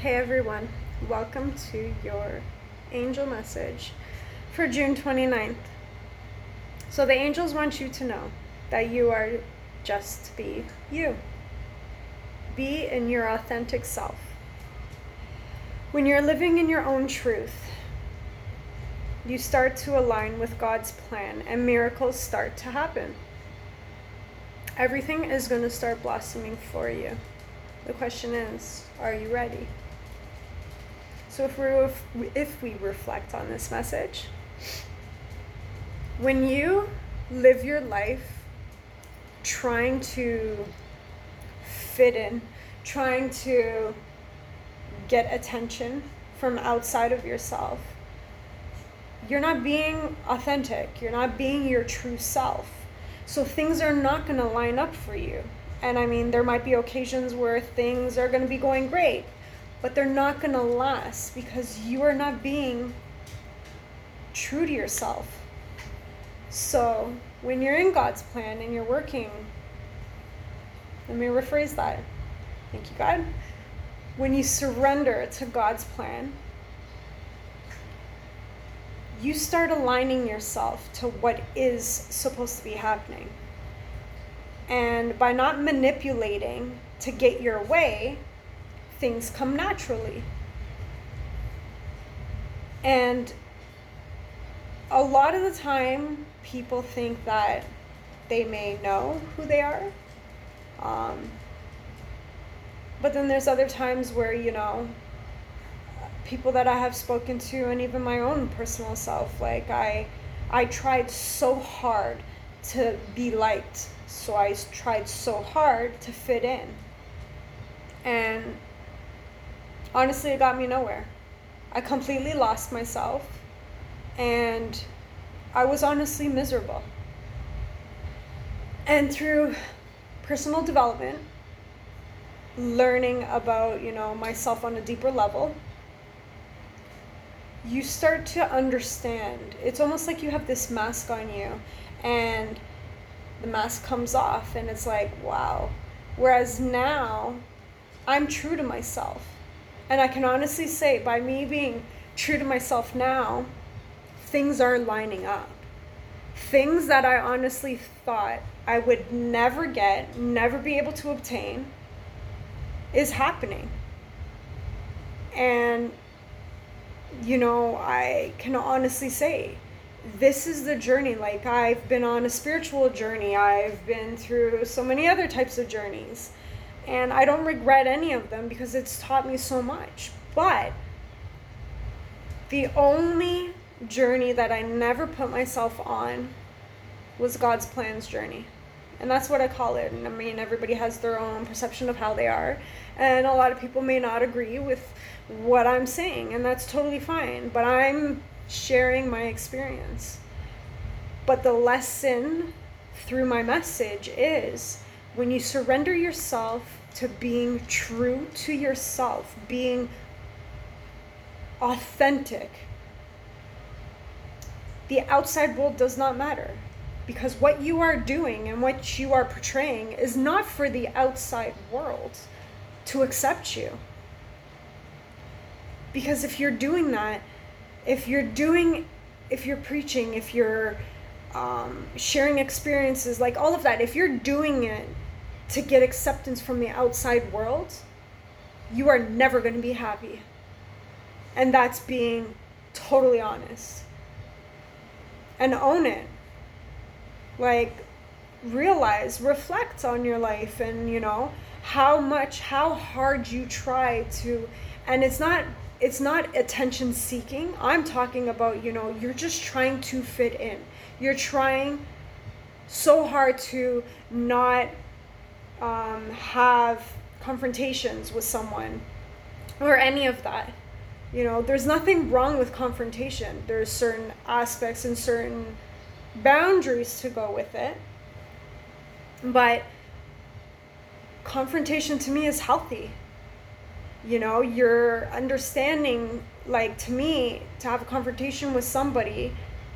Hey everyone, welcome to your angel message for June 29th. So, the angels want you to know that you are just be you. Be in your authentic self. When you're living in your own truth, you start to align with God's plan and miracles start to happen. Everything is going to start blossoming for you. The question is, are you ready? So if we if we reflect on this message, when you live your life trying to fit in, trying to get attention from outside of yourself, you're not being authentic. You're not being your true self. So things are not going to line up for you. And I mean, there might be occasions where things are going to be going great, but they're not going to last because you are not being true to yourself. So, when you're in God's plan and you're working, let me rephrase that. Thank you, God. When you surrender to God's plan, you start aligning yourself to what is supposed to be happening. And by not manipulating to get your way, things come naturally. And a lot of the time, people think that they may know who they are. Um, but then there's other times where, you know, people that I have spoken to and even my own personal self, like I I tried so hard to be liked. So I tried so hard to fit in. And honestly, it got me nowhere. I completely lost myself and I was honestly miserable. And through personal development, learning about, you know, myself on a deeper level, you start to understand. It's almost like you have this mask on you and the mask comes off and it's like, wow. Whereas now, I'm true to myself. And I can honestly say, by me being true to myself now, things are lining up. Things that I honestly thought I would never get, never be able to obtain, is happening. And, you know, I can honestly say, this is the journey. Like, I've been on a spiritual journey, I've been through so many other types of journeys. And I don't regret any of them because it's taught me so much. But the only journey that I never put myself on was God's plans journey. And that's what I call it. And I mean, everybody has their own perception of how they are. And a lot of people may not agree with what I'm saying. And that's totally fine. But I'm sharing my experience. But the lesson through my message is when you surrender yourself to being true to yourself, being authentic the outside world does not matter because what you are doing and what you are portraying is not for the outside world to accept you. Because if you're doing that, if you're doing, if you're preaching, if you're um, sharing experiences, like all of that, if you're doing it to get acceptance from the outside world, you are never going to be happy. And that's being totally honest and own it. Like, realize, reflect on your life and, you know, how much, how hard you try to, and it's not, it's not attention seeking. I'm talking about, you know, you're just trying to fit in. You're trying so hard to not um, have confrontations with someone or any of that. You know there's nothing wrong with confrontation. There's certain aspects and certain boundaries to go with it. But confrontation to me is healthy. You know you're understanding like to me to have a confrontation with somebody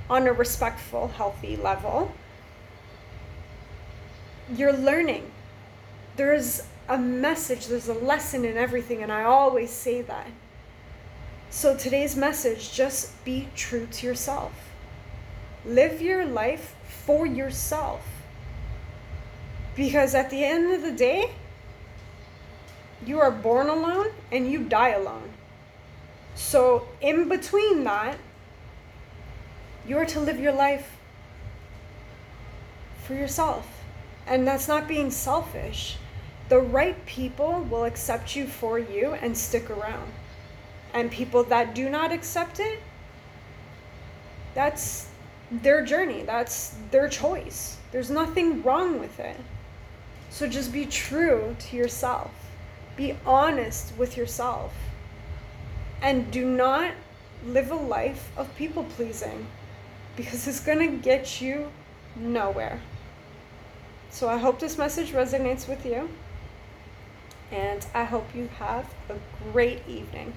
on a respectful healthy level you're learning there's a message, there's a lesson in everything, and I always say that. So today's message just be true to yourself. Live your life for yourself. Because at the end of the day, you are born alone and you die alone. So, in between that, you're to live your life for yourself. And that's not being selfish. The right people will accept you for you and stick around. And people that do not accept it, that's their journey, that's their choice. There's nothing wrong with it. So just be true to yourself, be honest with yourself, and do not live a life of people pleasing because it's going to get you nowhere. So I hope this message resonates with you, and I hope you have a great evening.